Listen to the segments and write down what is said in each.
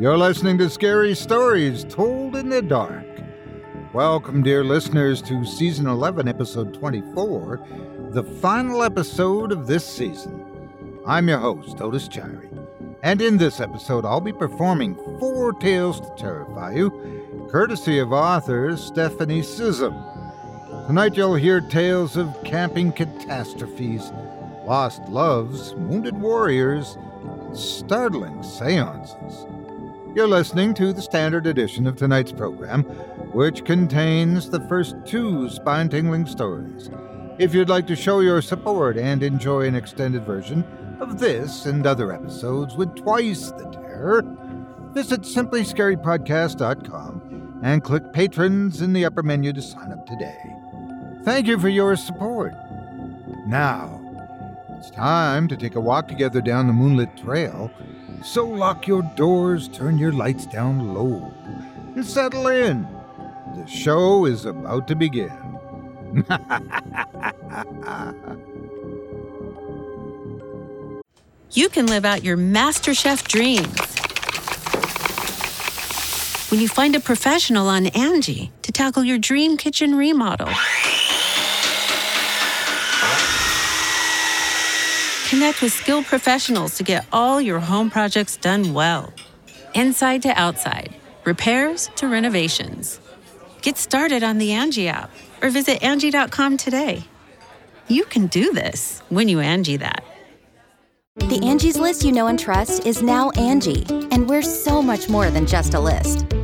You're listening to Scary Stories Told in the Dark. Welcome, dear listeners, to Season 11, Episode 24, the final episode of this season. I'm your host, Otis Jiry, and in this episode, I'll be performing four tales to terrify you, courtesy of author Stephanie Scissom. Tonight, you'll hear tales of camping catastrophes, lost loves, wounded warriors, and startling seances. You're listening to the standard edition of tonight's program, which contains the first two spine tingling stories. If you'd like to show your support and enjoy an extended version of this and other episodes with twice the terror, visit simplyscarypodcast.com and click Patrons in the upper menu to sign up today. Thank you for your support. Now, it's time to take a walk together down the moonlit trail. So lock your doors, turn your lights down low, and settle in. The show is about to begin. you can live out your MasterChef dreams when you find a professional on Angie to tackle your dream kitchen remodel. Connect with skilled professionals to get all your home projects done well. Inside to outside, repairs to renovations. Get started on the Angie app or visit Angie.com today. You can do this when you Angie that. The Angie's list you know and trust is now Angie, and we're so much more than just a list.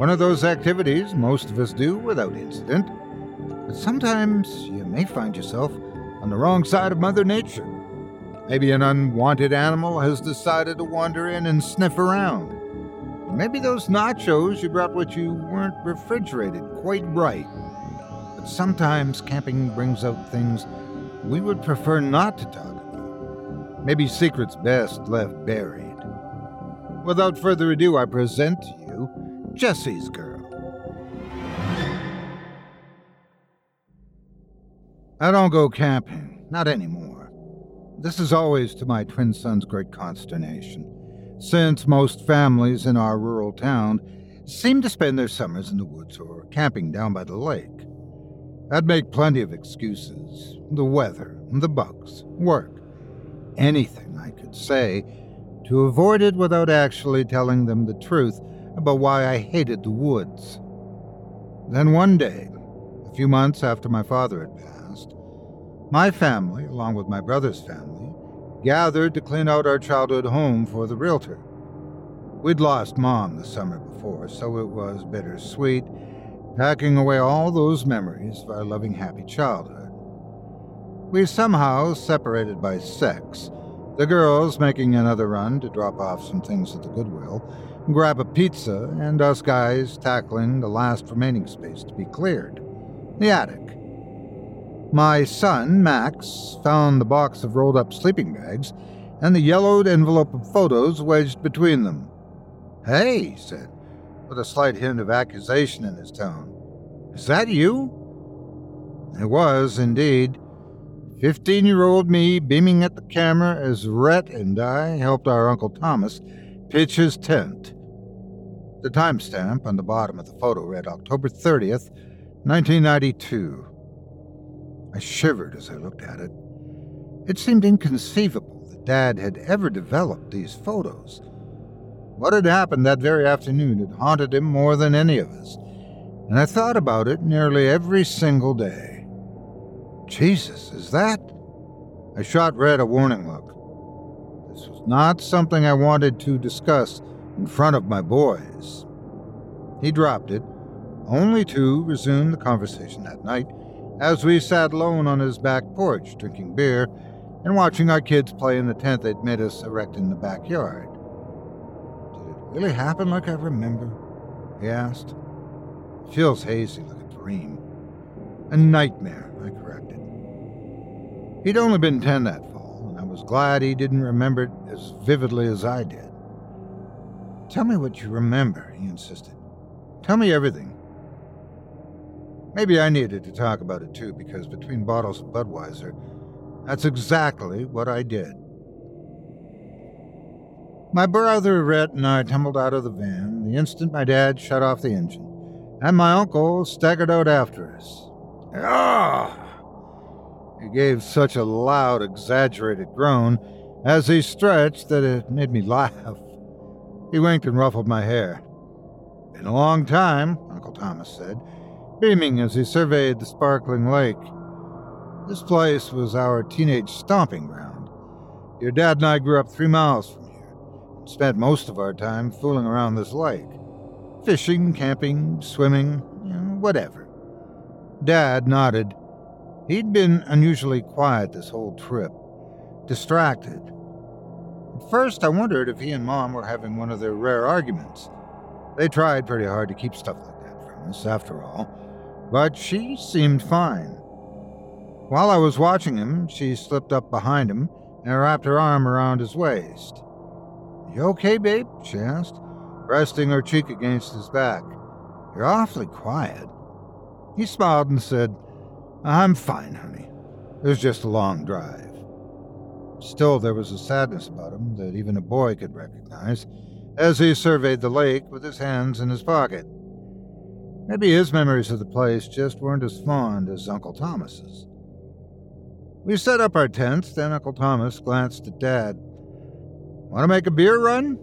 One of those activities most of us do without incident. But sometimes you may find yourself on the wrong side of Mother Nature. Maybe an unwanted animal has decided to wander in and sniff around. Maybe those nachos you brought with you weren't refrigerated quite right. But sometimes camping brings out things we would prefer not to talk about. Maybe secrets best left buried. Without further ado, I present to you Jesse's Girl. I don't go camping, not anymore. This is always to my twin son's great consternation, since most families in our rural town seem to spend their summers in the woods or camping down by the lake. I'd make plenty of excuses the weather, the bugs, work, anything I could say to avoid it without actually telling them the truth about why I hated the woods. Then one day, a few months after my father had passed, my family, along with my brother's family, gathered to clean out our childhood home for the realtor. We'd lost Mom the summer before, so it was bittersweet, packing away all those memories of our loving, happy childhood. We somehow separated by sex, the girls making another run to drop off some things at the Goodwill, grab a pizza, and us guys tackling the last remaining space to be cleared the attic. My son, Max, found the box of rolled up sleeping bags and the yellowed envelope of photos wedged between them. Hey, he said, with a slight hint of accusation in his tone. Is that you? It was, indeed. Fifteen year old me beaming at the camera as Rhett and I helped our Uncle Thomas pitch his tent. The timestamp on the bottom of the photo read October 30th, 1992. I shivered as I looked at it. It seemed inconceivable that Dad had ever developed these photos. What had happened that very afternoon had haunted him more than any of us, and I thought about it nearly every single day. Jesus, is that? I shot Rhett a warning look. This was not something I wanted to discuss in front of my boys. He dropped it, only to resume the conversation that night as we sat alone on his back porch drinking beer and watching our kids play in the tent they'd made us erect in the backyard. Did it really happen like I remember? He asked. It feels hazy like a dream. A nightmare, I corrected. He'd only been ten that fall, was glad he didn't remember it as vividly as I did. Tell me what you remember, he insisted. Tell me everything. Maybe I needed to talk about it too, because between bottles of Budweiser, that's exactly what I did. My brother Rhett and I tumbled out of the van the instant my dad shut off the engine, and my uncle staggered out after us. Ah! He gave such a loud, exaggerated groan as he stretched that it made me laugh. He winked and ruffled my hair. Been a long time, Uncle Thomas said, beaming as he surveyed the sparkling lake. This place was our teenage stomping ground. Your dad and I grew up three miles from here and spent most of our time fooling around this lake. Fishing, camping, swimming, whatever. Dad nodded. He'd been unusually quiet this whole trip, distracted. At first, I wondered if he and Mom were having one of their rare arguments. They tried pretty hard to keep stuff like that from us, after all, but she seemed fine. While I was watching him, she slipped up behind him and wrapped her arm around his waist. You okay, babe? she asked, resting her cheek against his back. You're awfully quiet. He smiled and said, I'm fine, honey. It was just a long drive. Still, there was a sadness about him that even a boy could recognize as he surveyed the lake with his hands in his pocket. Maybe his memories of the place just weren't as fond as Uncle Thomas's. We set up our tents, then Uncle Thomas glanced at Dad. Want to make a beer run?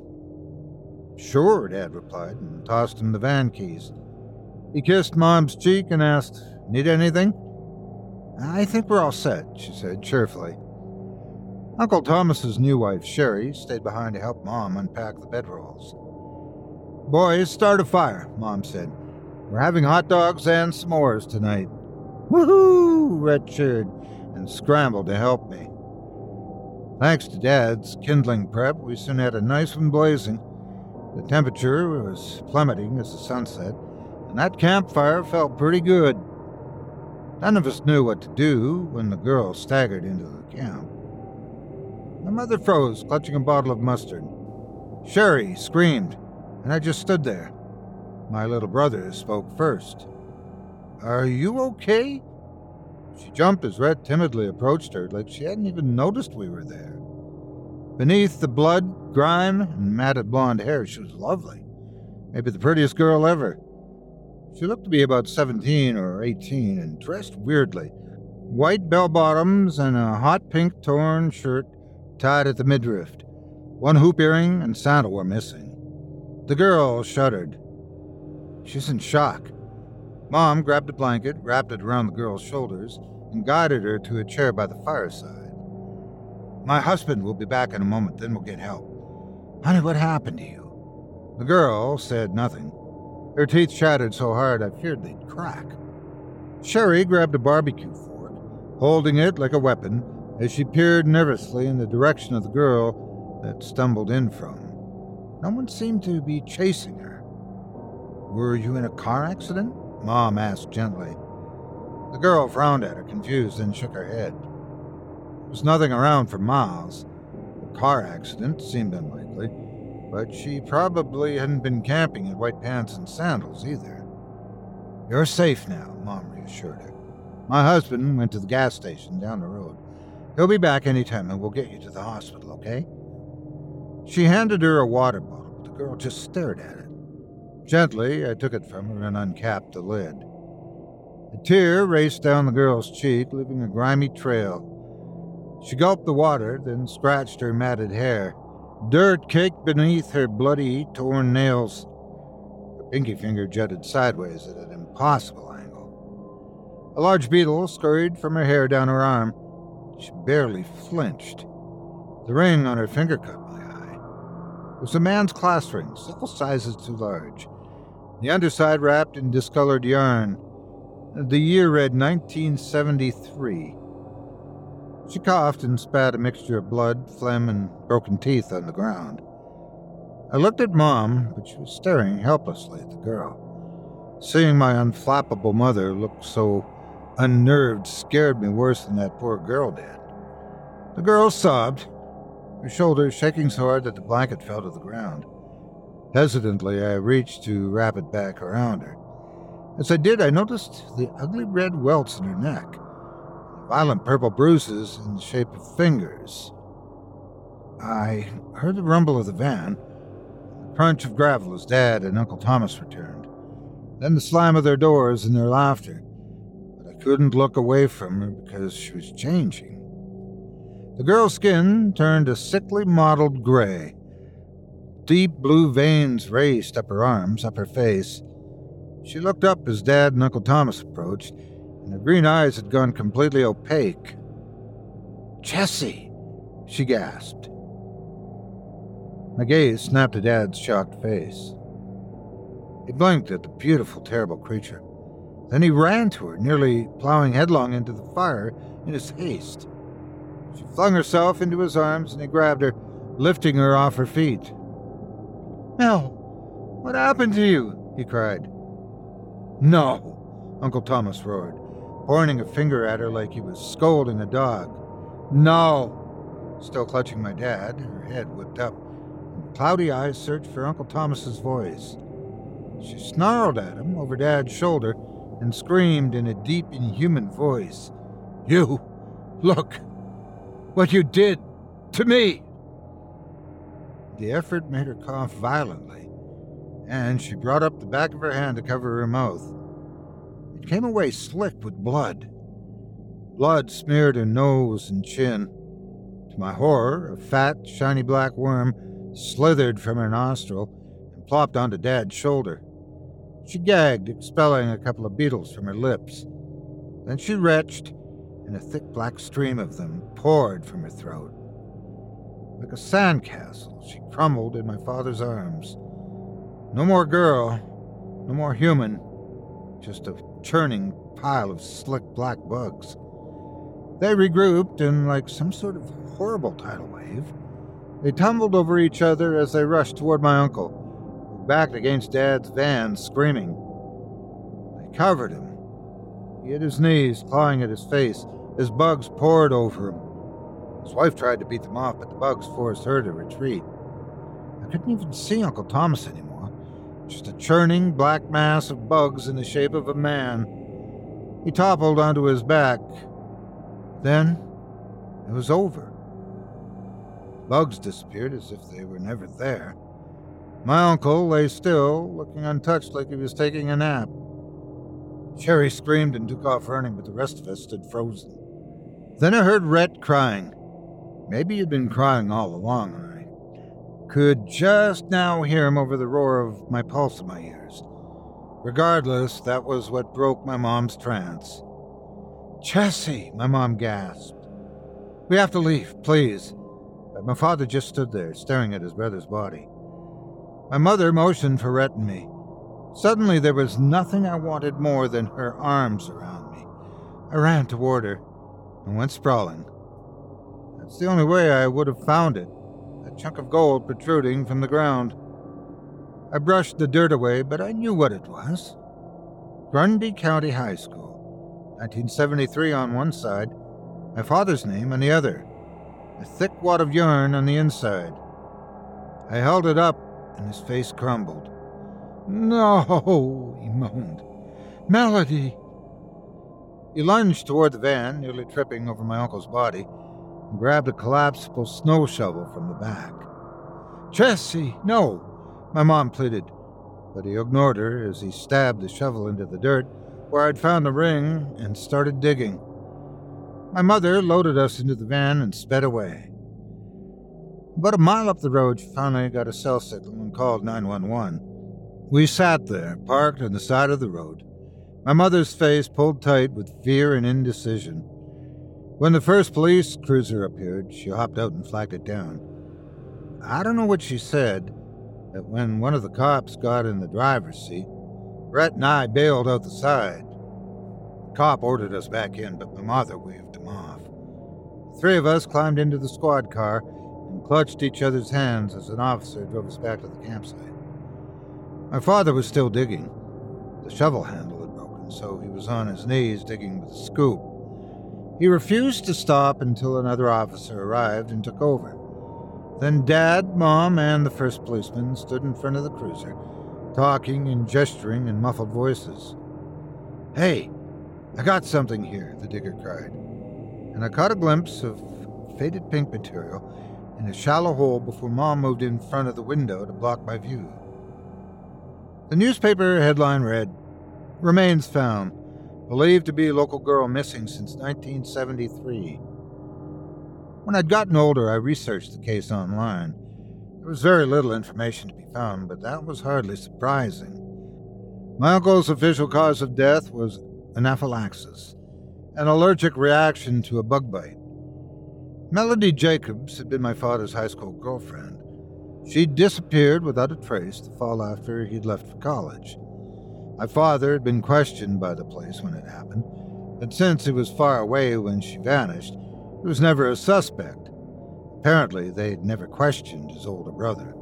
Sure, Dad replied, and tossed him the van keys. He kissed Mom's cheek and asked, Need anything? I think we're all set, she said cheerfully. Uncle Thomas's new wife, Sherry, stayed behind to help Mom unpack the bedrolls. Boys, start a fire, Mom said. We're having hot dogs and s'mores tonight. Woohoo! Rhett cheered and scrambled to help me. Thanks to Dad's kindling prep, we soon had a nice one blazing. The temperature was plummeting as the sun set, and that campfire felt pretty good. None of us knew what to do when the girl staggered into the camp. My mother froze, clutching a bottle of mustard. Sherry screamed, and I just stood there. My little brother spoke first. Are you okay? She jumped as Rhett timidly approached her, like she hadn't even noticed we were there. Beneath the blood, grime, and matted blonde hair, she was lovely. Maybe the prettiest girl ever. She looked to be about 17 or 18 and dressed weirdly. White bell bottoms and a hot pink torn shirt tied at the midriff. One hoop earring and sandal were missing. The girl shuddered. She's in shock. Mom grabbed a blanket, wrapped it around the girl's shoulders, and guided her to a chair by the fireside. My husband will be back in a moment, then we'll get help. Honey, what happened to you? The girl said nothing. Her teeth chattered so hard I feared they'd crack. Sherry grabbed a barbecue fork, holding it like a weapon, as she peered nervously in the direction of the girl that stumbled in from. No one seemed to be chasing her. Were you in a car accident? Mom asked gently. The girl frowned at her, confused, and shook her head. There was nothing around for miles. A car accident seemed unlikely. But she probably hadn't been camping in white pants and sandals either. You're safe now, Mom reassured her. My husband went to the gas station down the road. He'll be back any time and we'll get you to the hospital, okay? She handed her a water bottle, but the girl just stared at it. Gently, I took it from her and uncapped the lid. A tear raced down the girl's cheek, leaving a grimy trail. She gulped the water, then scratched her matted hair. Dirt caked beneath her bloody, torn nails. Her pinky finger jutted sideways at an impossible angle. A large beetle scurried from her hair down her arm. She barely flinched. The ring on her finger caught my eye. It was a man's class ring, several sizes too large. The underside wrapped in discolored yarn. The year read 1973. She coughed and spat a mixture of blood, phlegm, and broken teeth on the ground. I looked at Mom, but she was staring helplessly at the girl. Seeing my unflappable mother look so unnerved scared me worse than that poor girl did. The girl sobbed, her shoulders shaking so hard that the blanket fell to the ground. Hesitantly, I reached to wrap it back around her. As I did, I noticed the ugly red welts in her neck violent purple bruises in the shape of fingers. I heard the rumble of the van, the crunch of gravel as Dad and Uncle Thomas returned, then the slam of their doors and their laughter. But I couldn't look away from her because she was changing. The girl's skin turned a sickly mottled gray. Deep blue veins raced up her arms, up her face. She looked up as Dad and Uncle Thomas approached and her green eyes had gone completely opaque. Jesse, she gasped. My gaze snapped to Dad's shocked face. He blinked at the beautiful, terrible creature. Then he ran to her, nearly plowing headlong into the fire in his haste. She flung herself into his arms and he grabbed her, lifting her off her feet. Mel, what happened to you? he cried. No, Uncle Thomas roared pointing a finger at her like he was scolding a dog. No! Still clutching my dad, her head whipped up, and cloudy eyes searched for Uncle Thomas's voice. She snarled at him over Dad's shoulder and screamed in a deep, inhuman voice, You! Look! What you did to me! The effort made her cough violently, and she brought up the back of her hand to cover her mouth came away slick with blood. Blood smeared her nose and chin. To my horror, a fat, shiny black worm slithered from her nostril and plopped onto Dad's shoulder. She gagged, expelling a couple of beetles from her lips. Then she retched, and a thick black stream of them poured from her throat. Like a sandcastle, she crumbled in my father's arms. No more girl, no more human, just a churning pile of slick black bugs. They regrouped, and like some sort of horrible tidal wave, they tumbled over each other as they rushed toward my uncle, who backed against Dad's van, screaming. They covered him. He hit his knees, clawing at his face, as bugs poured over him. His wife tried to beat them off, but the bugs forced her to retreat. I couldn't even see Uncle Thomas anymore. Just a churning black mass of bugs in the shape of a man. He toppled onto his back. Then it was over. Bugs disappeared as if they were never there. My uncle lay still, looking untouched like he was taking a nap. Sherry screamed and took off running, but the rest of us stood frozen. Then I heard Rhett crying. Maybe he'd been crying all along, could just now hear him over the roar of my pulse in my ears. Regardless, that was what broke my mom's trance. Jesse, my mom gasped. We have to leave, please. But my father just stood there, staring at his brother's body. My mother motioned for Rhett and me. Suddenly, there was nothing I wanted more than her arms around me. I ran toward her and went sprawling. That's the only way I would have found it chunk of gold protruding from the ground. I brushed the dirt away, but I knew what it was. Grundy County High School, 1973 on one side, my father's name on the other, a thick wad of yarn on the inside. I held it up, and his face crumbled. No, he moaned. Melody! He lunged toward the van, nearly tripping over my uncle's body, and grabbed a collapsible snow shovel from the back. Jesse, no, my mom pleaded, but he ignored her as he stabbed the shovel into the dirt where I'd found the ring and started digging. My mother loaded us into the van and sped away. About a mile up the road, she finally got a cell signal and called 911. We sat there, parked on the side of the road, my mother's face pulled tight with fear and indecision. When the first police cruiser appeared, she hopped out and flagged it down. I don't know what she said, but when one of the cops got in the driver's seat, Rhett and I bailed out the side. The cop ordered us back in, but my mother waved him off. The three of us climbed into the squad car and clutched each other's hands as an officer drove us back to the campsite. My father was still digging. The shovel handle had broken, so he was on his knees digging with a scoop. He refused to stop until another officer arrived and took over. Then Dad, Mom, and the first policeman stood in front of the cruiser, talking and gesturing in muffled voices. Hey, I got something here, the digger cried. And I caught a glimpse of faded pink material in a shallow hole before Mom moved in front of the window to block my view. The newspaper headline read Remains found, believed to be a local girl missing since 1973. When I'd gotten older, I researched the case online. There was very little information to be found, but that was hardly surprising. My uncle's official cause of death was anaphylaxis, an allergic reaction to a bug bite. Melody Jacobs had been my father's high school girlfriend. She'd disappeared without a trace the fall after he'd left for college. My father had been questioned by the police when it happened, but since he was far away when she vanished, he was never a suspect. Apparently, they had never questioned his older brother.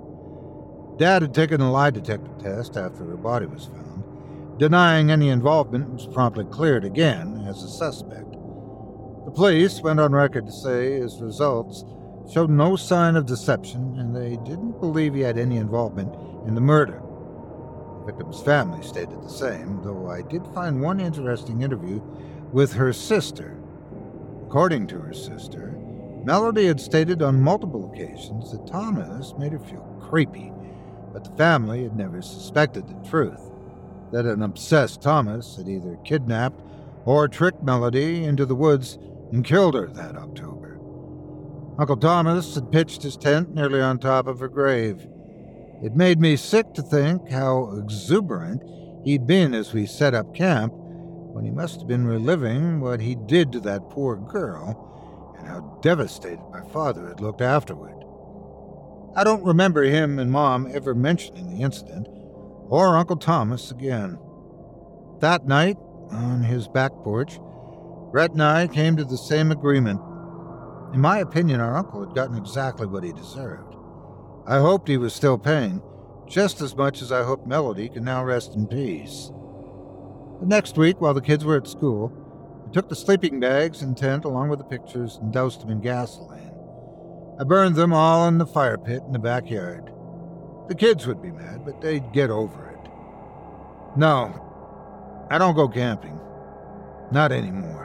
Dad had taken a lie detector test after her body was found, denying any involvement was promptly cleared again as a suspect. The police went on record to say his results showed no sign of deception, and they didn't believe he had any involvement in the murder. Victim's family stated the same, though I did find one interesting interview with her sister. According to her sister, Melody had stated on multiple occasions that Thomas made her feel creepy, but the family had never suspected the truth that an obsessed Thomas had either kidnapped or tricked Melody into the woods and killed her that October. Uncle Thomas had pitched his tent nearly on top of her grave. It made me sick to think how exuberant he'd been as we set up camp when he must have been reliving what he did to that poor girl and how devastated my father had looked afterward. I don't remember him and Mom ever mentioning the incident or Uncle Thomas again. That night, on his back porch, Rhett and I came to the same agreement in my opinion, our uncle had gotten exactly what he deserved. I hoped he was still paying, just as much as I hoped Melody could now rest in peace. The next week, while the kids were at school, I took the sleeping bags and tent along with the pictures and doused them in gasoline. I burned them all in the fire pit in the backyard. The kids would be mad, but they'd get over it. No, I don't go camping. Not anymore.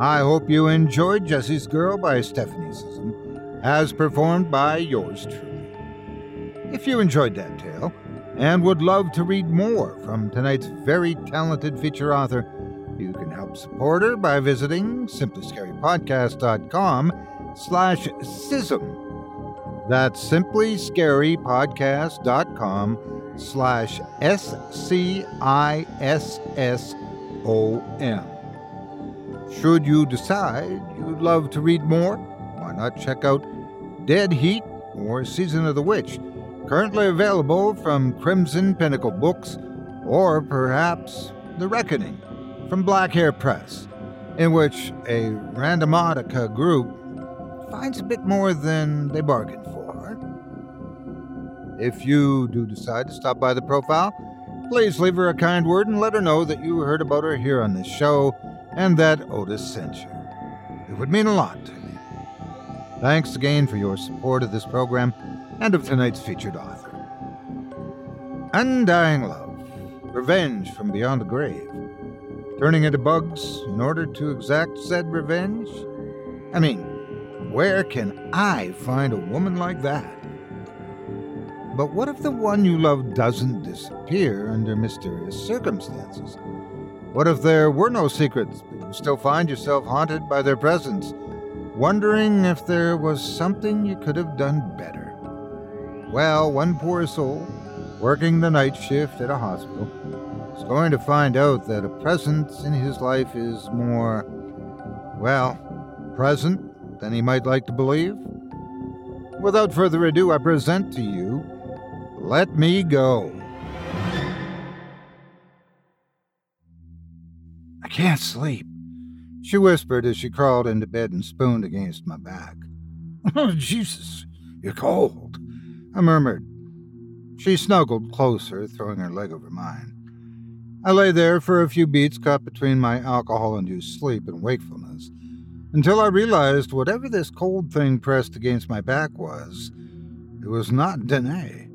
I hope you enjoyed Jesse's Girl by Stephanie Scissom, as performed by yours truly. If you enjoyed that tale and would love to read more from tonight's very talented feature author, you can help support her by visiting simplyscarypodcast.com slash scissom. That's simplyscarypodcast.com slash S-C-I-S-S-O-M. Should you decide you'd love to read more, why not check out Dead Heat or Season of the Witch, currently available from Crimson Pinnacle Books, or perhaps The Reckoning from Black Hare Press, in which a randomotica group finds a bit more than they bargained for. If you do decide to stop by the profile, please leave her a kind word and let her know that you heard about her here on this show and that Otis sent you. It would mean a lot to me. Thanks again for your support of this program and of tonight's featured author. Undying Love Revenge from Beyond the Grave. Turning into bugs in order to exact said revenge? I mean, where can I find a woman like that? But what if the one you love doesn't disappear under mysterious circumstances? What if there were no secrets, but you still find yourself haunted by their presence, wondering if there was something you could have done better? Well, one poor soul, working the night shift at a hospital, is going to find out that a presence in his life is more, well, present than he might like to believe. Without further ado, I present to you Let Me Go. I can't sleep, she whispered as she crawled into bed and spooned against my back. Oh, Jesus, you're cold, I murmured. She snuggled closer, throwing her leg over mine. I lay there for a few beats caught between my alcohol induced sleep and wakefulness, until I realized whatever this cold thing pressed against my back was, it was not Danae.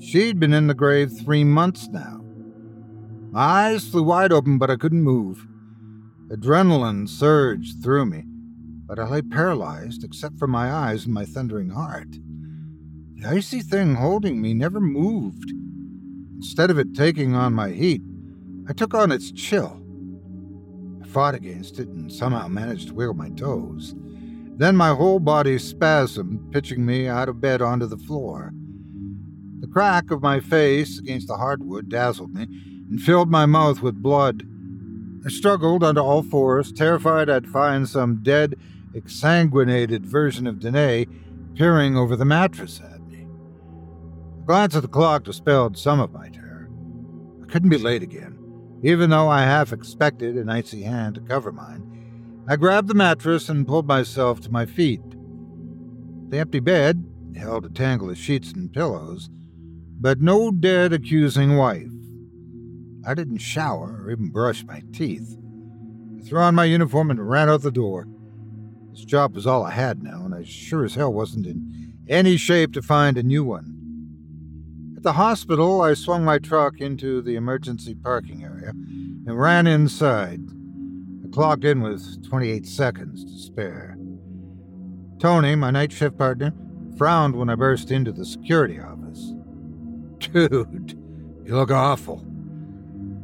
She'd been in the grave three months now. My eyes flew wide open, but I couldn't move. Adrenaline surged through me, but I lay paralyzed except for my eyes and my thundering heart. The icy thing holding me never moved. Instead of it taking on my heat, I took on its chill. I fought against it and somehow managed to wiggle my toes. Then my whole body spasmed, pitching me out of bed onto the floor. The crack of my face against the hardwood dazzled me and filled my mouth with blood. I struggled onto all fours, terrified I'd find some dead, exsanguinated version of Danae peering over the mattress at me. A glance at the clock dispelled some of my terror. I couldn't be late again, even though I half expected an icy hand to cover mine. I grabbed the mattress and pulled myself to my feet. The empty bed held a tangle of sheets and pillows, but no dead accusing wife. I didn't shower or even brush my teeth. I threw on my uniform and ran out the door. This job was all I had now, and I sure as hell wasn't in any shape to find a new one. At the hospital, I swung my truck into the emergency parking area and ran inside. I clocked in with 28 seconds to spare. Tony, my night shift partner, frowned when I burst into the security office. Dude, you look awful.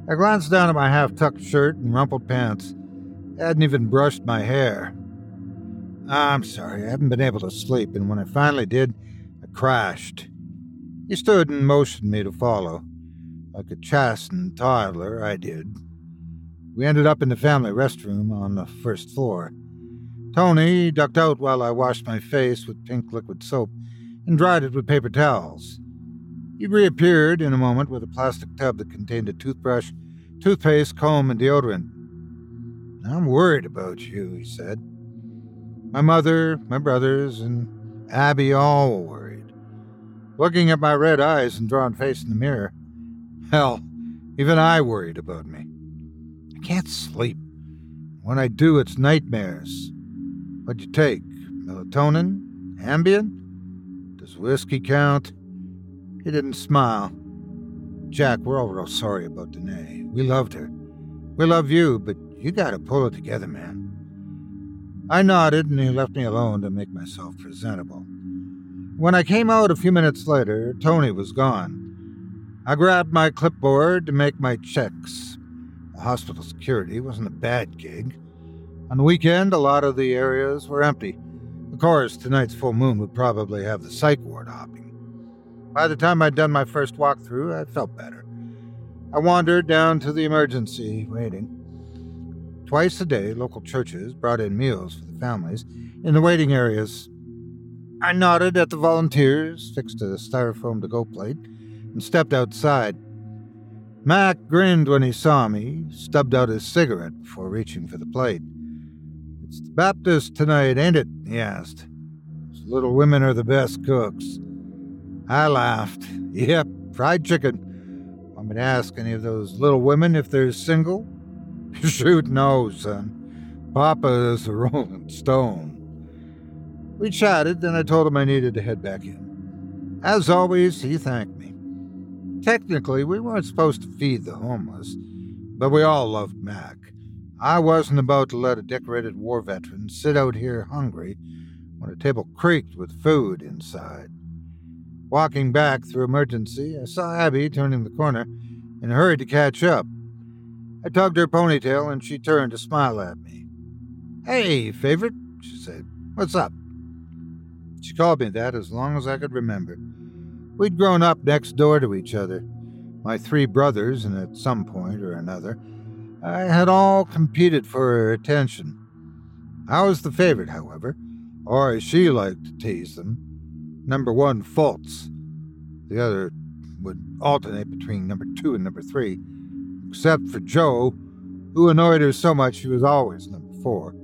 I glanced down at my half tucked shirt and rumpled pants. I hadn't even brushed my hair. I'm sorry, I haven't been able to sleep, and when I finally did, I crashed. He stood and motioned me to follow. Like a chastened toddler, I did. We ended up in the family restroom on the first floor. Tony ducked out while I washed my face with pink liquid soap and dried it with paper towels. He reappeared in a moment with a plastic tub that contained a toothbrush, toothpaste, comb, and deodorant. I'm worried about you, he said. My mother, my brothers, and Abby all were worried. Looking at my red eyes and drawn face in the mirror, hell, even I worried about me. I can't sleep. When I do, it's nightmares. What'd you take? Melatonin? Ambien? Does whiskey count? He didn't smile. Jack, we're all real sorry about Danae. We loved her. We love you, but you gotta pull it together, man. I nodded and he left me alone to make myself presentable. When I came out a few minutes later, Tony was gone. I grabbed my clipboard to make my checks. The hospital security wasn't a bad gig. On the weekend, a lot of the areas were empty. Of course, tonight's full moon would probably have the psych ward hopping. By the time I'd done my first walkthrough, I felt better. I wandered down to the emergency waiting. Twice a day, local churches brought in meals for the families in the waiting areas. I nodded at the volunteers, fixed a styrofoam to go plate, and stepped outside. Mac grinned when he saw me, stubbed out his cigarette before reaching for the plate. It's the Baptist tonight, ain't it? he asked. Those little women are the best cooks. I laughed. Yep, fried chicken. Want me to ask any of those little women if they're single? Shoot, no, son. Papa is a rolling stone. We chatted, then I told him I needed to head back in. As always, he thanked me. Technically, we weren't supposed to feed the homeless, but we all loved Mac. I wasn't about to let a decorated war veteran sit out here hungry when a table creaked with food inside. Walking back through emergency, I saw Abby turning the corner and hurried to catch up. I tugged her ponytail and she turned to smile at me. Hey, favorite, she said. What's up? She called me that as long as I could remember. We'd grown up next door to each other, my three brothers, and at some point or another, I had all competed for her attention. I was the favorite, however, or as she liked to tease them, number one faults. The other would alternate between number two and number three except for Joe, who annoyed her so much she was always number four,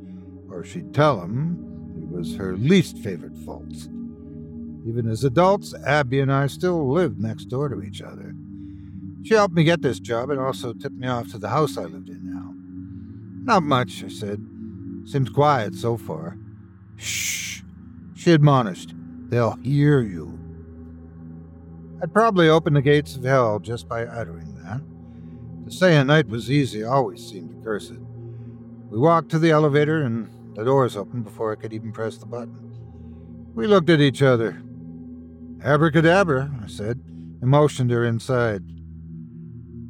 or she'd tell him he was her least favorite faults. Even as adults, Abby and I still lived next door to each other. She helped me get this job and also tipped me off to the house I lived in now. Not much, I said. Seems quiet so far. Shh, she admonished. They'll hear you. I'd probably open the gates of hell just by uttering that. To say a night was easy always seemed to curse it. We walked to the elevator, and the doors opened before I could even press the button. We looked at each other. Abracadabra, I said, and motioned her inside.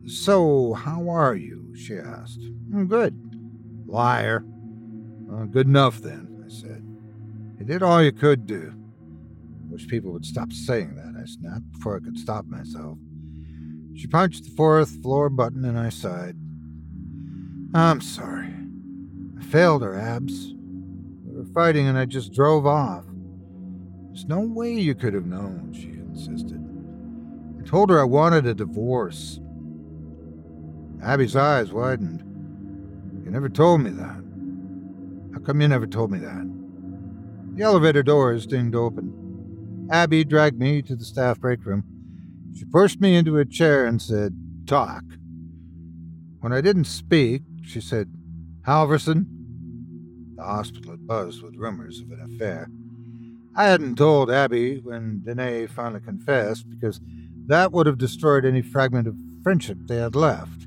So, how are you? she asked. "I'm good. Liar. "Uh, good enough then, I said. You did all you could do. Wish people would stop saying that, I snapped before I could stop myself. She punched the fourth floor button and I sighed. I'm sorry. I failed her, Abs. We were fighting and I just drove off. There's no way you could have known, she insisted. I told her I wanted a divorce. Abby's eyes widened. You never told me that. How come you never told me that? The elevator doors dinged open. Abby dragged me to the staff break room. She pushed me into a chair and said, Talk. When I didn't speak, she said, Halverson? The hospital had buzzed with rumors of an affair. I hadn't told Abby when Danae finally confessed because that would have destroyed any fragment of friendship they had left.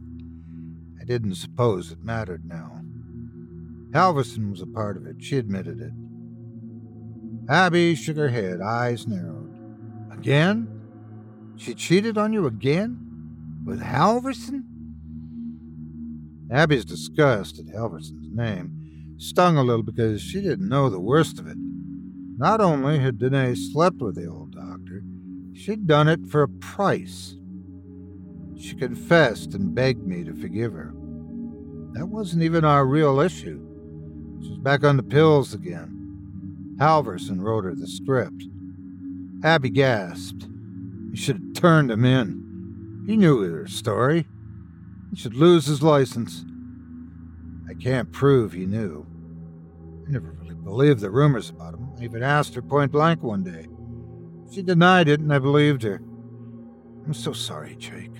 I didn't suppose it mattered now. Halverson was a part of it, she admitted it. Abby shook her head, eyes narrowed. Again? She cheated on you again? With Halverson? Abby's disgust at Halverson's name stung a little because she didn't know the worst of it. Not only had Danae slept with the old doctor, she'd done it for a price. She confessed and begged me to forgive her. That wasn't even our real issue. She's back on the pills again. Halverson wrote her the script. Abby gasped. He should have turned him in. He knew her story. He should lose his license. I can't prove he knew. I never really believed the rumors about him. I even asked her point blank one day. She denied it, and I believed her. I'm so sorry, Jake.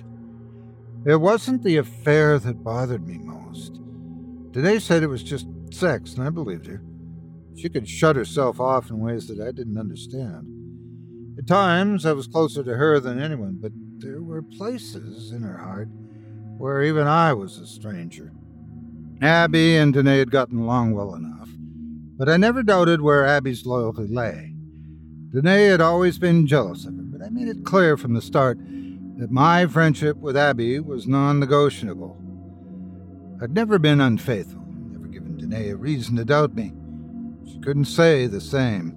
It wasn't the affair that bothered me most. Danae said it was just sex, and I believed her. She could shut herself off in ways that I didn't understand. At times, I was closer to her than anyone, but there were places in her heart where even I was a stranger. Abby and Danae had gotten along well enough. but I never doubted where Abby's loyalty lay. Danae had always been jealous of her, but I made it clear from the start that my friendship with Abby was non negotiable. I'd never been unfaithful, never given Danae a reason to doubt me. She couldn't say the same.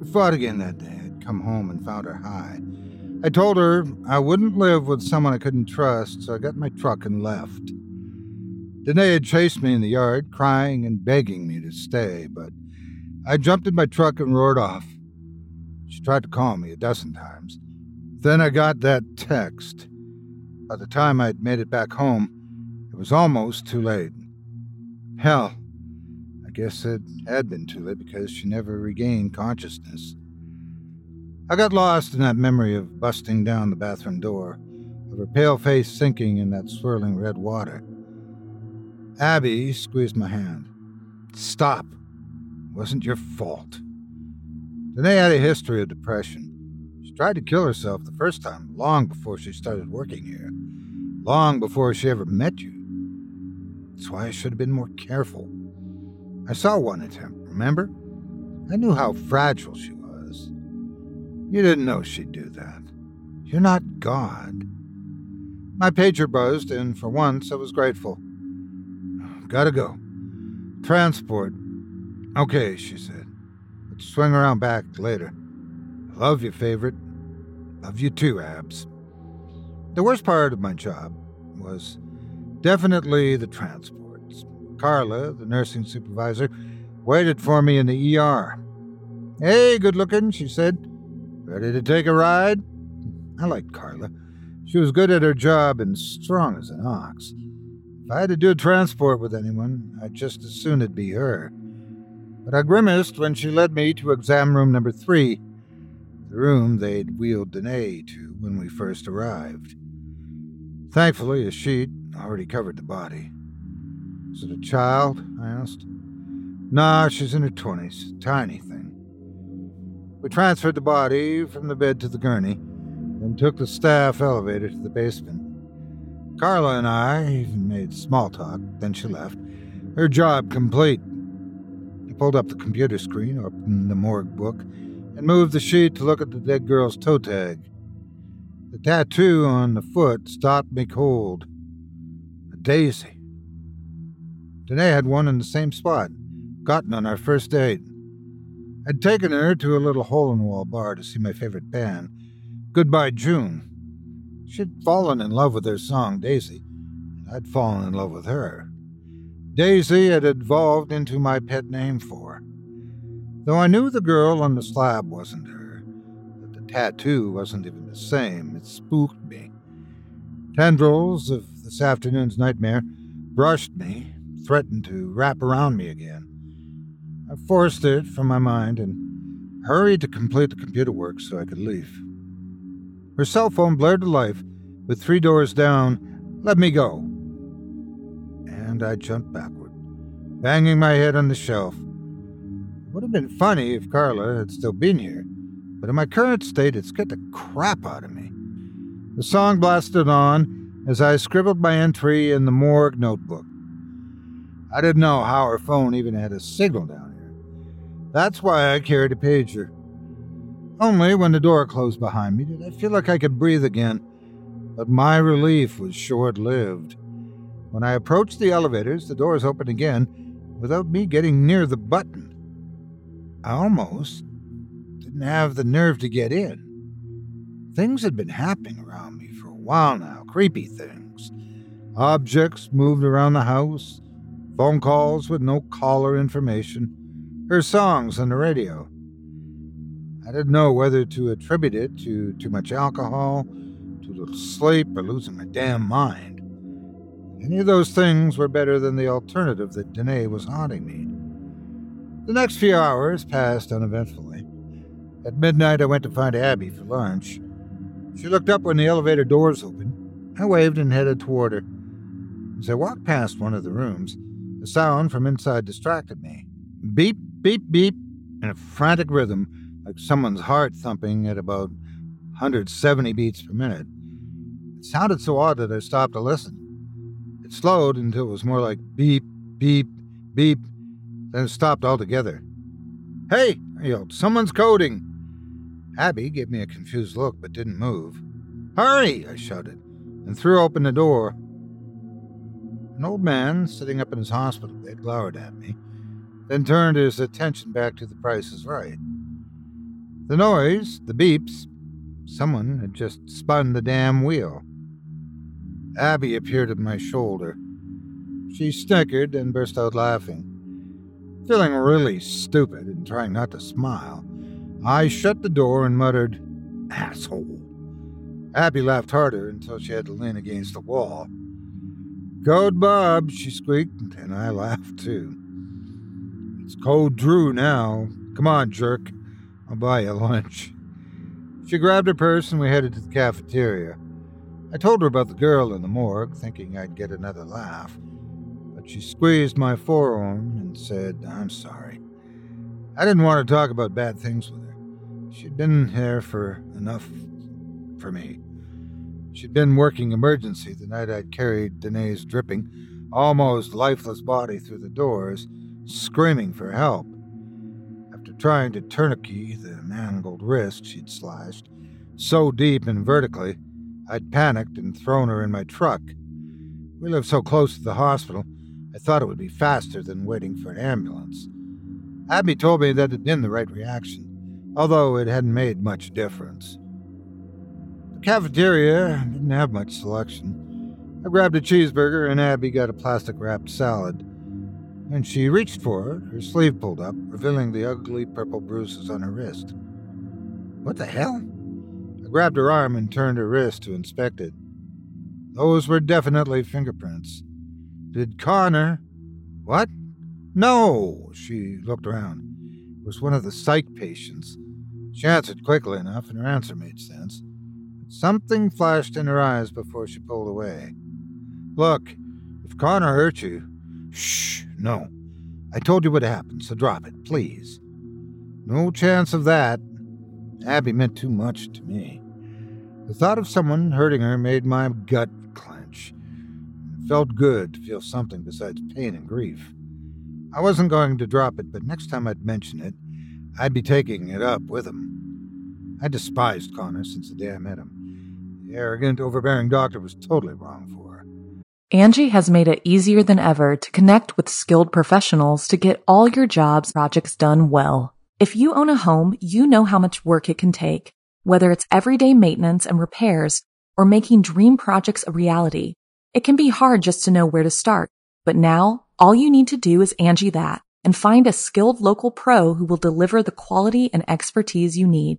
We fought again that day. I'd come home and found her high. I told her I wouldn't live with someone I couldn't trust, so I got my truck and left. Danae had chased me in the yard, crying and begging me to stay, but I jumped in my truck and roared off. She tried to call me a dozen times. Then I got that text. By the time I'd made it back home, it was almost too late. Hell, guess it had been too late because she never regained consciousness. I got lost in that memory of busting down the bathroom door, of her pale face sinking in that swirling red water. Abby squeezed my hand. Stop. It wasn't your fault. Danae had a history of depression. She tried to kill herself the first time, long before she started working here, long before she ever met you. That's why I should have been more careful. I saw one attempt, remember? I knew how fragile she was. You didn't know she'd do that. You're not God. My pager buzzed, and for once I was grateful. Gotta go. Transport. Okay, she said. Let's swing around back later. Love you, favorite. Love you too, Abs. The worst part of my job was definitely the transports. Carla, the nursing supervisor, waited for me in the ER. Hey, good looking, she said. Ready to take a ride? I liked Carla. She was good at her job and strong as an ox. If I had to do a transport with anyone, I'd just as soon it'd be her. But I grimaced when she led me to exam room number three, the room they'd wheeled Danae to when we first arrived. Thankfully, a sheet already covered the body. Is it a child? I asked. Nah, she's in her twenties. Tiny thing. We transferred the body from the bed to the gurney, then took the staff elevator to the basement. Carla and I even made small talk, then she left. Her job complete. I pulled up the computer screen, opened the morgue book, and moved the sheet to look at the dead girl's toe tag. The tattoo on the foot stopped me cold. A daisy. Danae had one in the same spot, gotten on our first date. I'd taken her to a little hole in the wall bar to see my favorite band, Goodbye June. She'd fallen in love with their song, Daisy, and I'd fallen in love with her. Daisy had evolved into my pet name for her. Though I knew the girl on the slab wasn't her, that the tattoo wasn't even the same, it spooked me. Tendrils of this afternoon's nightmare brushed me, threatened to wrap around me again. I forced it from my mind and hurried to complete the computer work so I could leave. Her cell phone blared to life with 3 Doors Down. Let me go. And I jumped backward, banging my head on the shelf. It would have been funny if Carla had still been here, but in my current state, it scared the crap out of me. The song blasted on as I scribbled my entry in the morgue notebook. I didn't know how her phone even had a signal down here. That's why I carried a pager. Only when the door closed behind me did I feel like I could breathe again, but my relief was short lived. When I approached the elevators, the doors opened again without me getting near the button. I almost didn't have the nerve to get in. Things had been happening around me for a while now, creepy things. Objects moved around the house, phone calls with no caller information, her songs on the radio. I didn't know whether to attribute it to too much alcohol, too little sleep, or losing my damn mind. Any of those things were better than the alternative that Danae was haunting me. The next few hours passed uneventfully. At midnight, I went to find Abby for lunch. She looked up when the elevator doors opened. I waved and headed toward her. As I walked past one of the rooms, a sound from inside distracted me. Beep, beep, beep, in a frantic rhythm like someone's heart thumping at about 170 beats per minute. It sounded so odd that I stopped to listen. It slowed until it was more like beep, beep, beep, then stopped altogether. Hey! I yelled, someone's coding! Abby gave me a confused look but didn't move. Hurry! I shouted and threw open the door. An old man sitting up in his hospital bed glowered at me, then turned his attention back to the price is right. The noise, the beeps, someone had just spun the damn wheel. Abby appeared at my shoulder. She snickered and burst out laughing. Feeling really stupid and trying not to smile, I shut the door and muttered, Asshole. Abby laughed harder until she had to lean against the wall. Code Bob, she squeaked, and I laughed too. It's Code Drew now. Come on, jerk. I'll buy you lunch. She grabbed her purse and we headed to the cafeteria. I told her about the girl in the morgue, thinking I'd get another laugh, but she squeezed my forearm and said, I'm sorry. I didn't want to talk about bad things with her. She'd been there for enough for me. She'd been working emergency the night I'd carried Danae's dripping, almost lifeless body through the doors, screaming for help. After trying to tourniquet the mangled wrist she'd slashed, so deep and vertically, I'd panicked and thrown her in my truck. We lived so close to the hospital, I thought it would be faster than waiting for an ambulance. Abby told me that it'd been the right reaction, although it hadn't made much difference. Cafeteria didn't have much selection. I grabbed a cheeseburger and Abby got a plastic wrapped salad. When she reached for it, her sleeve pulled up, revealing the ugly purple bruises on her wrist. What the hell? I grabbed her arm and turned her wrist to inspect it. Those were definitely fingerprints. Did Connor. What? No! She looked around. It was one of the psych patients. She answered quickly enough, and her answer made sense. Something flashed in her eyes before she pulled away. Look, if Connor hurt you. Shh, no. I told you what happened, so drop it, please. No chance of that. Abby meant too much to me. The thought of someone hurting her made my gut clench. It felt good to feel something besides pain and grief. I wasn't going to drop it, but next time I'd mention it, I'd be taking it up with him. I despised Connor since the day I met him. Arrogant, overbearing doctor was totally wrong for her. Angie has made it easier than ever to connect with skilled professionals to get all your jobs projects done well. If you own a home, you know how much work it can take, whether it's everyday maintenance and repairs or making dream projects a reality. It can be hard just to know where to start, but now all you need to do is Angie that and find a skilled local pro who will deliver the quality and expertise you need.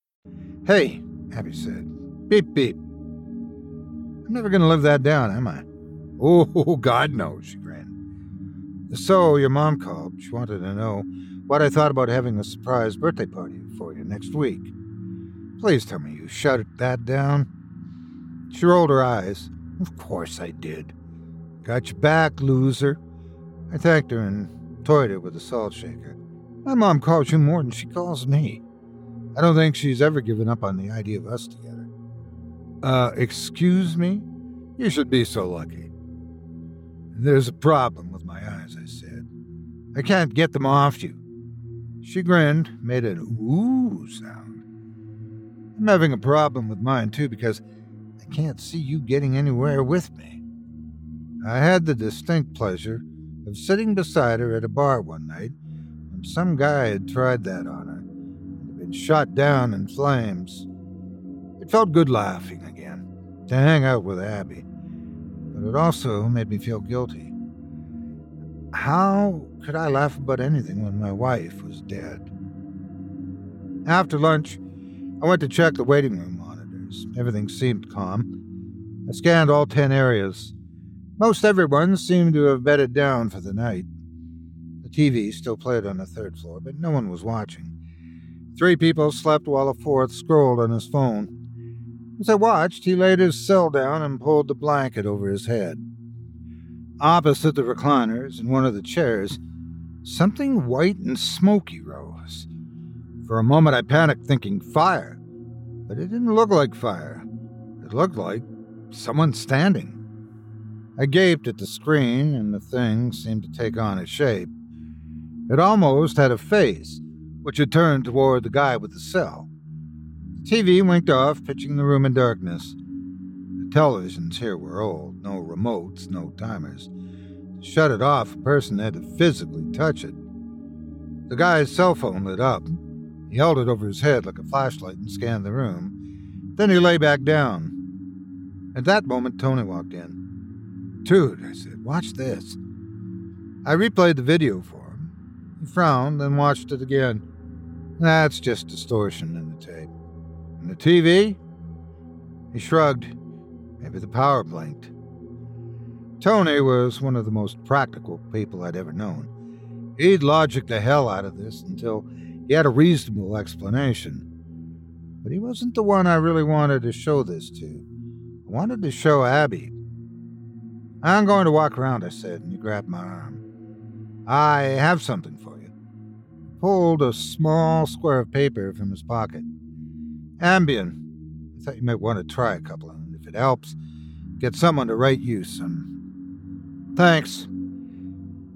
Hey, Abby said. Beep, beep. I'm never going to live that down, am I? Oh, God no, she grinned. So, your mom called. She wanted to know what I thought about having a surprise birthday party for you next week. Please tell me you shut that down. She rolled her eyes. Of course I did. Got your back, loser. I thanked her and toyed her with a salt shaker. My mom calls you more than she calls me. I don't think she's ever given up on the idea of us together. Uh, excuse me? You should be so lucky. There's a problem with my eyes, I said. I can't get them off you. She grinned, made an ooh sound. I'm having a problem with mine too because I can't see you getting anywhere with me. I had the distinct pleasure of sitting beside her at a bar one night when some guy had tried that on her shot down in flames. It felt good laughing again, to hang out with Abby, but it also made me feel guilty. How could I laugh about anything when my wife was dead? After lunch, I went to check the waiting room monitors. Everything seemed calm. I scanned all ten areas. Most everyone seemed to have bedded down for the night. The TV still played on the third floor, but no one was watching. Three people slept while a fourth scrolled on his phone. As I watched, he laid his cell down and pulled the blanket over his head. Opposite the recliners, in one of the chairs, something white and smoky rose. For a moment, I panicked, thinking fire, but it didn't look like fire. It looked like someone standing. I gaped at the screen, and the thing seemed to take on a shape. It almost had a face, which had turned toward the guy with the cell. The TV winked off, pitching the room in darkness. The televisions here were old, no remotes, no timers. To shut it off, a person had to physically touch it. The guy's cell phone lit up. He held it over his head like a flashlight and scanned the room. Then he lay back down. At that moment, Tony walked in. Dude, I said, watch this. I replayed the video for him. He frowned, then watched it again. That's just distortion in the tape. And the TV? He shrugged. Maybe the power blinked. Tony was one of the most practical people I'd ever known. He'd logic the hell out of this until he had a reasonable explanation. But he wasn't the one I really wanted to show this to. I wanted to show Abby. I'm going to walk around, I said, and he grabbed my arm. I have something for pulled a small square of paper from his pocket. Ambien. I thought you might want to try a couple, of, them. if it helps, get someone to write you some. Thanks.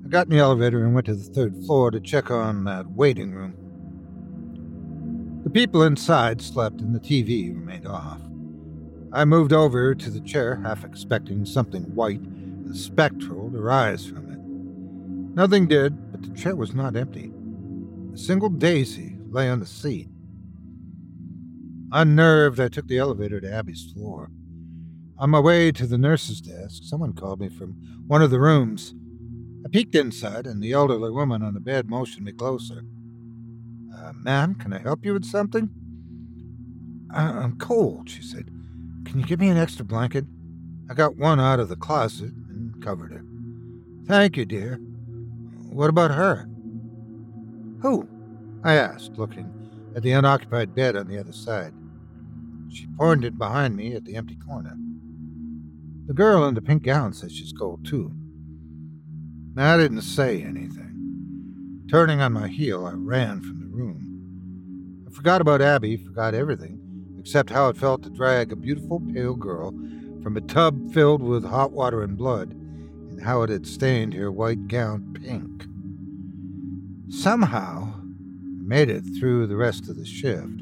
I got in the elevator and went to the third floor to check on that waiting room. The people inside slept and the TV remained off. I moved over to the chair, half expecting something white and spectral to rise from it. Nothing did, but the chair was not empty. A single daisy lay on the seat. Unnerved, I took the elevator to Abby's floor. On my way to the nurse's desk, someone called me from one of the rooms. I peeked inside, and the elderly woman on the bed motioned me closer. Uh, ma'am, can I help you with something? Uh, I'm cold, she said. Can you give me an extra blanket? I got one out of the closet and covered her. Thank you, dear. What about her? Who? I asked, looking at the unoccupied bed on the other side. She pointed behind me at the empty corner. The girl in the pink gown says she's cold, too. I didn't say anything. Turning on my heel, I ran from the room. I forgot about Abby, forgot everything, except how it felt to drag a beautiful pale girl from a tub filled with hot water and blood, and how it had stained her white gown pink. Somehow, I made it through the rest of the shift.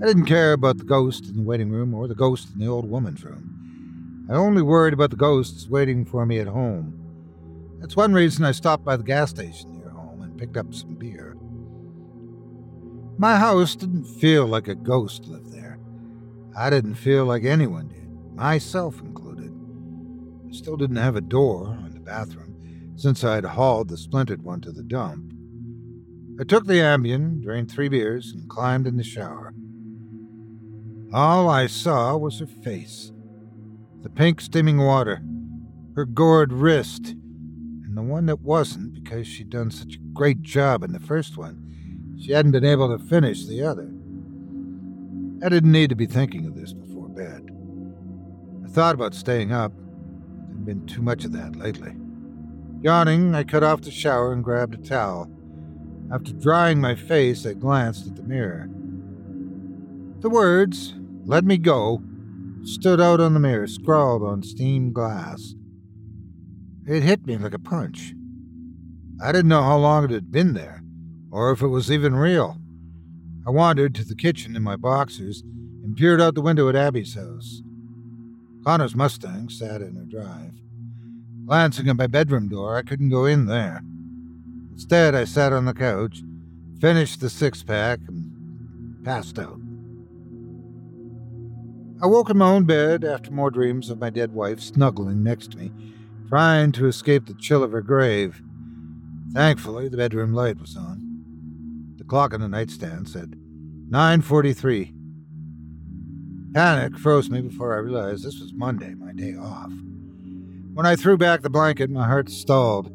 I didn't care about the ghost in the waiting room or the ghost in the old woman's room. I only worried about the ghosts waiting for me at home. That's one reason I stopped by the gas station near home and picked up some beer. My house didn't feel like a ghost lived there. I didn't feel like anyone did, myself included. I still didn't have a door on the bathroom, since I'd hauled the splintered one to the dump. I took the Ambien, drained three beers, and climbed in the shower. All I saw was her face, the pink steaming water, her gored wrist, and the one that wasn't because she'd done such a great job in the first one, she hadn't been able to finish the other. I didn't need to be thinking of this before bed. I thought about staying up, There'd Been too much of that lately. Yawning, I cut off the shower and grabbed a towel. After drying my face, I glanced at the mirror. The words, Let me go, stood out on the mirror, scrawled on steamed glass. It hit me like a punch. I didn't know how long it had been there, or if it was even real. I wandered to the kitchen in my boxers and peered out the window at Abby's house. Connor's Mustang sat in her drive. Glancing at my bedroom door, I couldn't go in there. Instead, I sat on the couch, finished the six pack, and passed out. I woke in my own bed after more dreams of my dead wife snuggling next to me, trying to escape the chill of her grave. Thankfully, the bedroom light was on. The clock on the nightstand said 9:43. Panic froze me before I realized this was Monday, my day off. When I threw back the blanket, my heart stalled.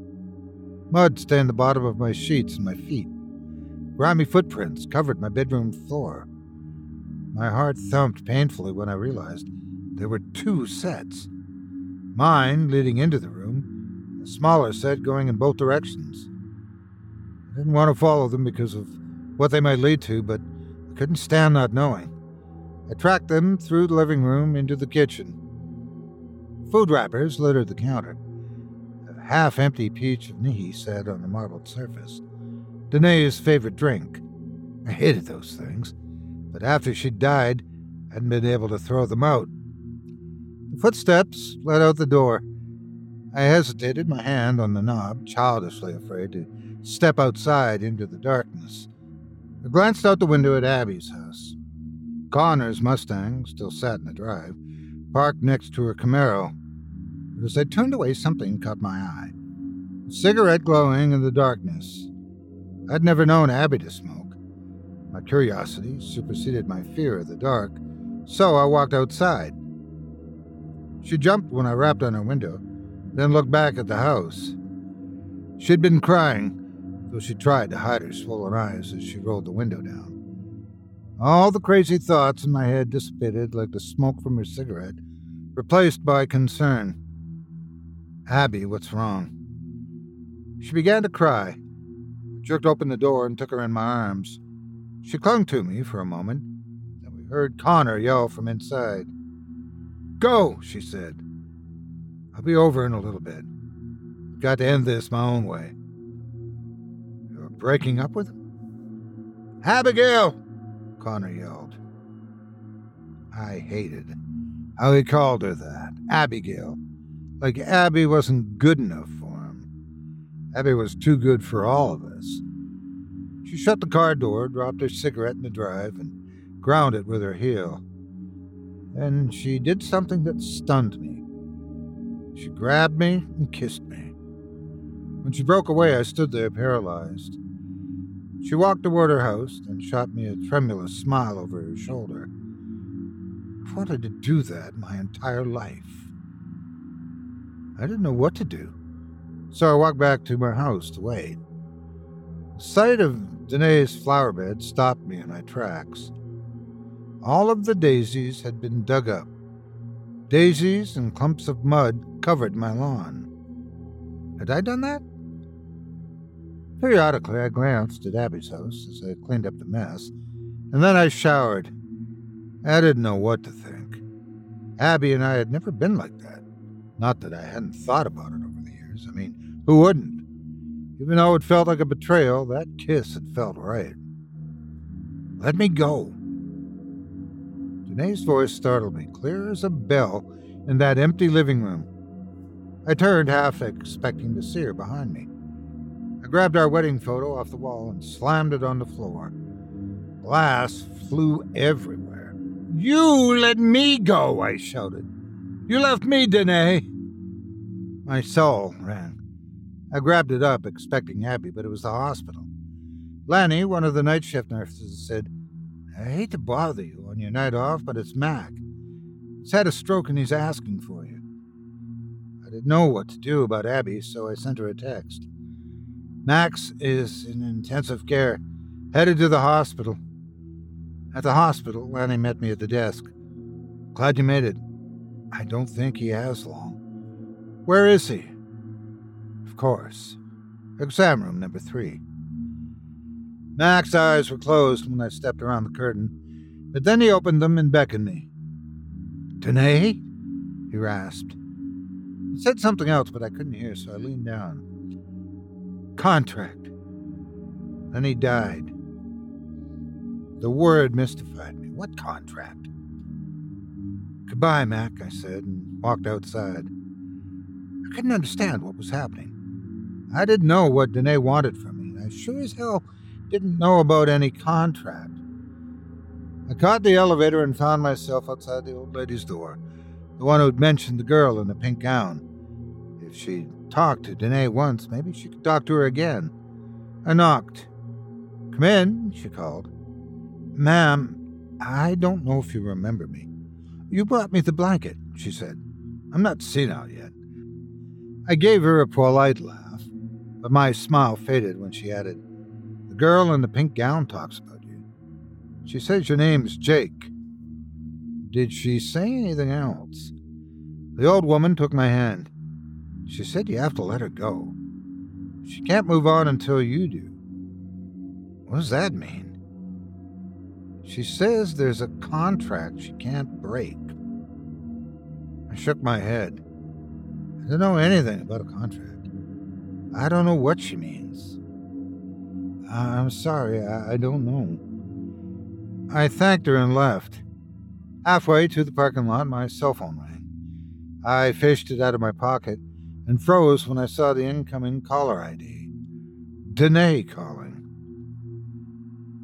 Mud stained the bottom of my sheets and my feet. Grimy footprints covered my bedroom floor. My heart thumped painfully when I realized there were two sets mine leading into the room, a smaller set going in both directions. I didn't want to follow them because of what they might lead to, but I couldn't stand not knowing. I tracked them through the living room into the kitchen. Food wrappers littered the counter. A half empty peach of Nehi sat on the marbled surface. Danae's favorite drink. I hated those things, but after she died, I hadn't been able to throw them out. The footsteps led out the door. I hesitated, my hand on the knob, childishly afraid to step outside into the darkness. I glanced out the window at Abby's house. Connor's Mustang still sat in the drive, parked next to her Camaro. But as I turned away, something caught my eye. A cigarette glowing in the darkness. I'd never known Abby to smoke. My curiosity superseded my fear of the dark, so I walked outside. She jumped when I rapped on her window, then looked back at the house. She'd been crying, though she tried to hide her swollen eyes as she rolled the window down. All the crazy thoughts in my head dissipated like the smoke from her cigarette, replaced by concern. Abby, what's wrong? She began to cry. I jerked open the door and took her in my arms. She clung to me for a moment, then we heard Connor yell from inside. Go, she said. I'll be over in a little bit. Got to end this my own way. You're breaking up with him? Abigail! Connor yelled. I hated how he called her that. Abigail. Like Abby wasn't good enough for him. Abby was too good for all of us. She shut the car door, dropped her cigarette in the drive, and ground it with her heel. Then she did something that stunned me. She grabbed me and kissed me. When she broke away, I stood there paralyzed. She walked toward her house and shot me a tremulous smile over her shoulder. I've wanted to do that my entire life. I didn't know what to do, so I walked back to my house to wait. The sight of Danae's flower bed stopped me in my tracks. All of the daisies had been dug up. Daisies and clumps of mud covered my lawn. Had I done that? Periodically, I glanced at Abby's house as I cleaned up the mess, and then I showered. I didn't know what to think. Abby and I had never been like that. Not that I hadn't thought about it over the years. I mean, who wouldn't? Even though it felt like a betrayal, that kiss had felt right. Let me go. Danae's voice startled me, clear as a bell, in that empty living room. I turned, half expecting to see her behind me. I grabbed our wedding photo off the wall and slammed it on the floor. Glass flew everywhere. You let me go, I shouted. You left me, Danae. My soul rang. I grabbed it up, expecting Abby, but it was the hospital. Lanny, one of the night shift nurses, said, I hate to bother you on your night off, but it's Mac. He's had a stroke and he's asking for you. I didn't know what to do about Abby, so I sent her a text. Max is in intensive care, headed to the hospital. At the hospital, Lanny met me at the desk. Glad you made it. I don't think he has long. Where is he? Of course. Exam room number three. Mac's eyes were closed when I stepped around the curtain, but then he opened them and beckoned me. Danae? He rasped. He said something else, but I couldn't hear, so I leaned down. Contract. Then he died. The word mystified me. What contract? Goodbye, Mac, I said, and walked outside. Couldn't understand what was happening. I didn't know what Danae wanted from me, I sure as hell didn't know about any contract. I caught the elevator and found myself outside the old lady's door, the one who'd mentioned the girl in the pink gown. If she'd talked to Danae once, maybe she could talk to her again. I knocked. Come in, she called. Ma'am, I don't know if you remember me. You brought me the blanket, she said. I'm not senile yet. I gave her a polite laugh, but my smile faded when she added, The girl in the pink gown talks about you. She says your name's Jake. Did she say anything else? The old woman took my hand. She said you have to let her go. She can't move on until you do. What does that mean? She says there's a contract she can't break. I shook my head. Don't know anything about a contract. I don't know what she means. I'm sorry, I, I don't know. I thanked her and left. Halfway to the parking lot, my cell phone rang. I fished it out of my pocket and froze when I saw the incoming caller ID. Danae calling.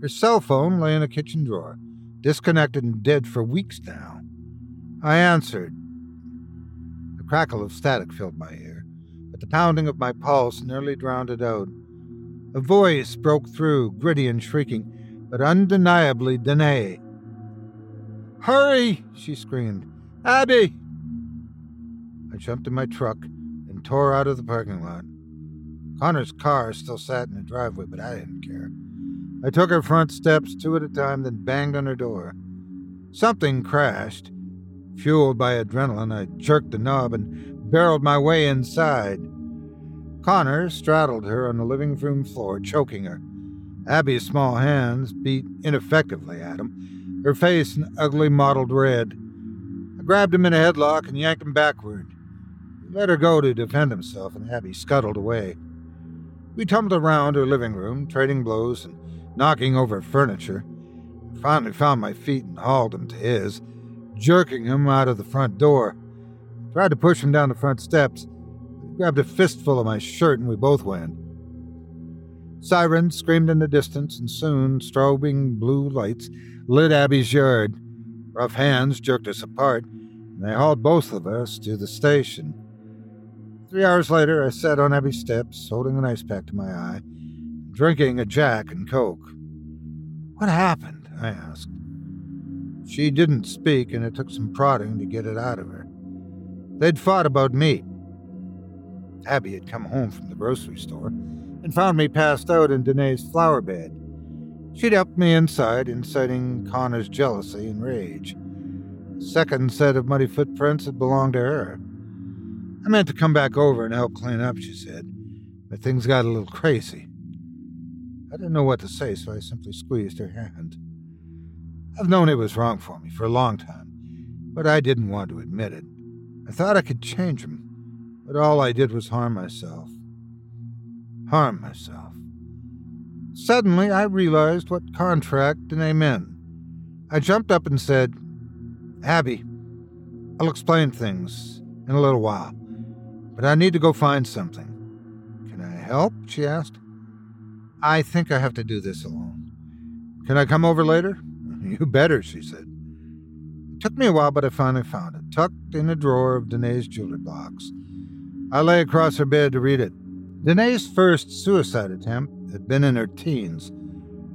Her cell phone lay in a kitchen drawer, disconnected and dead for weeks now. I answered. Crackle of static filled my ear, but the pounding of my pulse nearly drowned it out. A voice broke through, gritty and shrieking, but undeniably Danae. Hurry! she screamed. Abby! I jumped in my truck and tore out of the parking lot. Connor's car still sat in the driveway, but I didn't care. I took her front steps two at a time, then banged on her door. Something crashed. Fueled by adrenaline, I jerked the knob and barreled my way inside. Connor straddled her on the living room floor, choking her. Abby's small hands beat ineffectively at him, her face an ugly mottled red. I grabbed him in a headlock and yanked him backward. He let her go to defend himself, and Abby scuttled away. We tumbled around her living room, trading blows and knocking over furniture. I finally found my feet and hauled him to his, jerking him out of the front door. I tried to push him down the front steps. He grabbed a fistful of my shirt and we both went. Sirens screamed in the distance, and soon strobing blue lights lit Abby's yard. Rough hands jerked us apart, and they hauled both of us to the station. Three hours later, I sat on Abby's steps, holding an ice pack to my eye drinking a Jack and Coke. What happened? I asked. She didn't speak, and it took some prodding to get it out of her. They'd fought about me. Abby had come home from the grocery store and found me passed out in Danae's flower bed. She'd helped me inside, inciting Connor's jealousy and rage. The second set of muddy footprints had belonged to her. I meant to come back over and help clean up, she said, but things got a little crazy. I didn't know what to say, so I simply squeezed her hand. I've known it was wrong for me for a long time, but I didn't want to admit it. I thought I could change him, but all I did was harm myself. Harm myself. Suddenly, I realized what contract Danae meant. I jumped up and said, Abby, I'll explain things in a little while, but I need to go find something. Can I help? she asked. I think I have to do this alone. Can I come over later? You better, she said. It took me a while, but I finally found it, tucked in a drawer of Danae's jewelry box. I lay across her bed to read it. Danae's first suicide attempt had been in her teens,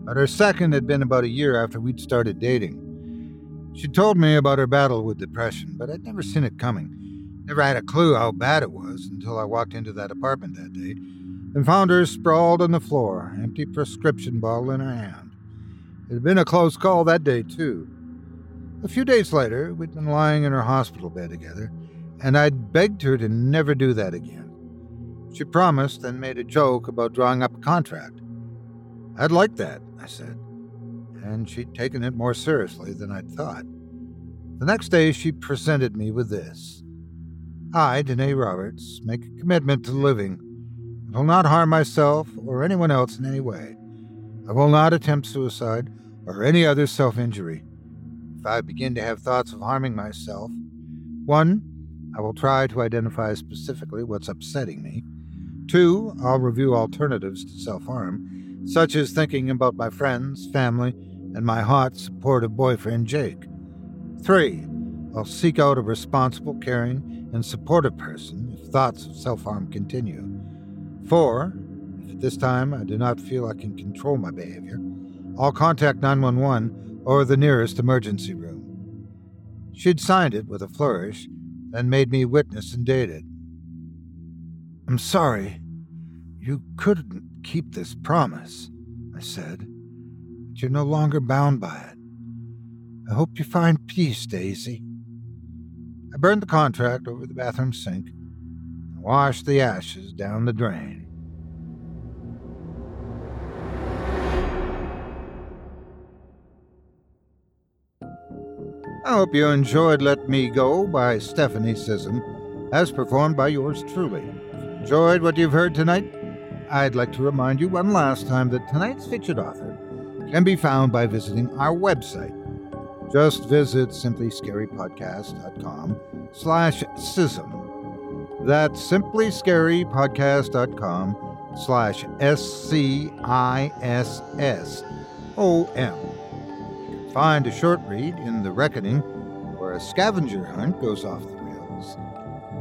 but her second had been about a year after we'd started dating. She told me about her battle with depression, but I'd never seen it coming. Never had a clue how bad it was until I walked into that apartment that day and found her sprawled on the floor, empty prescription bottle in her hand. It had been a close call that day, too. A few days later, we'd been lying in her hospital bed together, and I'd begged her to never do that again. She promised and made a joke about drawing up a contract. I'd like that, I said, and she'd taken it more seriously than I'd thought. The next day, she presented me with this I, Danae Roberts, make a commitment to living. I will not harm myself or anyone else in any way. I will not attempt suicide or any other self injury. If I begin to have thoughts of harming myself, one, I will try to identify specifically what's upsetting me. Two, I'll review alternatives to self harm, such as thinking about my friends, family, and my hot, supportive boyfriend, Jake. Three, I'll seek out a responsible, caring, and supportive person if thoughts of self harm continue. Four, if at this time I do not feel I can control my behavior, I'll contact 911 or the nearest emergency room. She'd signed it with a flourish, then made me witness and date it. I'm sorry. You couldn't keep this promise, I said, but you're no longer bound by it. I hope you find peace, Daisy. I burned the contract over the bathroom sink and washed the ashes down the drain. I hope you enjoyed Let Me Go by Stephanie Scissom, as performed by yours truly. Enjoyed what you've heard tonight? I'd like to remind you one last time that tonight's featured author can be found by visiting our website. Just visit simplyscarypodcast.com slash scissom. That's simplyscarypodcast.com slash S-C-I-S-S-O-M. Find a short read in The Reckoning, where a scavenger hunt goes off the rails.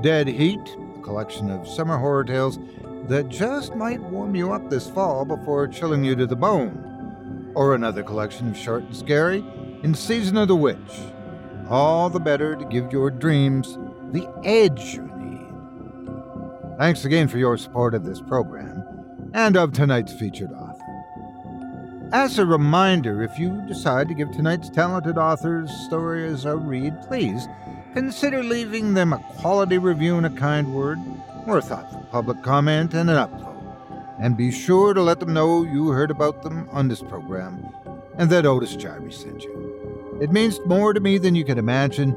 Dead Heat, a collection of summer horror tales that just might warm you up this fall before chilling you to the bone. Or another collection of short and scary in Season of the Witch. All the better to give your dreams the edge you need. Thanks again for your support of this program and of tonight's featured author. As a reminder, if you decide to give tonight's talented author's stories a read, please consider leaving them a quality review and a kind word, or a thoughtful public comment and an upvote. And be sure to let them know you heard about them on this program and that Otis Jiry sent you. It means more to me than you can imagine,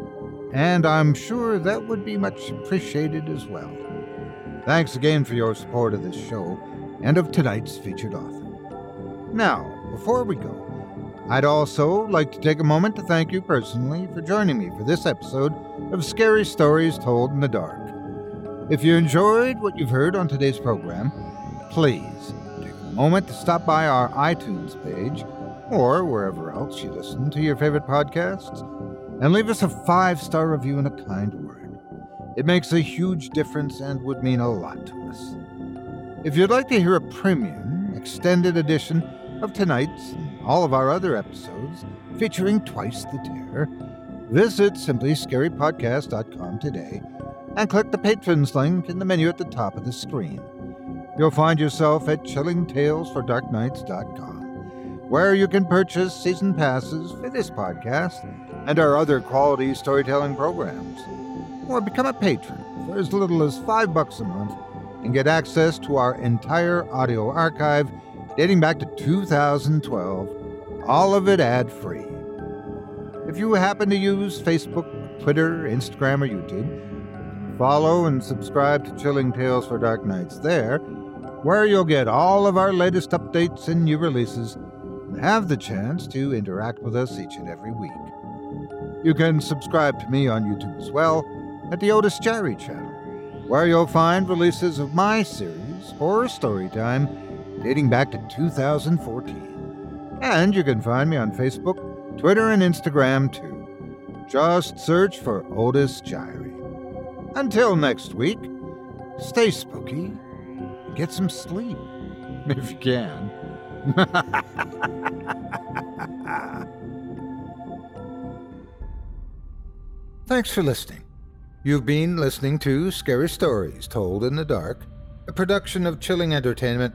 and I'm sure that would be much appreciated as well. Thanks again for your support of this show and of tonight's featured author. Now, before we go, I'd also like to take a moment to thank you personally for joining me for this episode of Scary Stories Told in the Dark. If you enjoyed what you've heard on today's program, please take a moment to stop by our iTunes page or wherever else you listen to your favorite podcasts and leave us a five star review and a kind word. It makes a huge difference and would mean a lot to us. If you'd like to hear a premium, extended edition of tonight's and all of our other episodes featuring Twice the Terror, visit simplyscarypodcast.com today and click the patrons link in the menu at the top of the screen. You'll find yourself at chillingtalesfordarknights.com, where you can purchase season passes for this podcast and our other quality storytelling programs. Or become a patron for as little as five bucks a month and get access to our entire audio archive dating back to 2012, all of it ad free. If you happen to use Facebook, Twitter, Instagram, or YouTube, follow and subscribe to Chilling Tales for Dark Nights there, where you'll get all of our latest updates and new releases and have the chance to interact with us each and every week. You can subscribe to me on YouTube as well at the Otis Jiry channel, where you'll find releases of my series, Horror Storytime, dating back to 2014. And you can find me on Facebook, Twitter, and Instagram too. Just search for Otis Jiry. Until next week, stay spooky, get some sleep, if you can. Thanks for listening. You've been listening to Scary Stories Told in the Dark, a production of Chilling Entertainment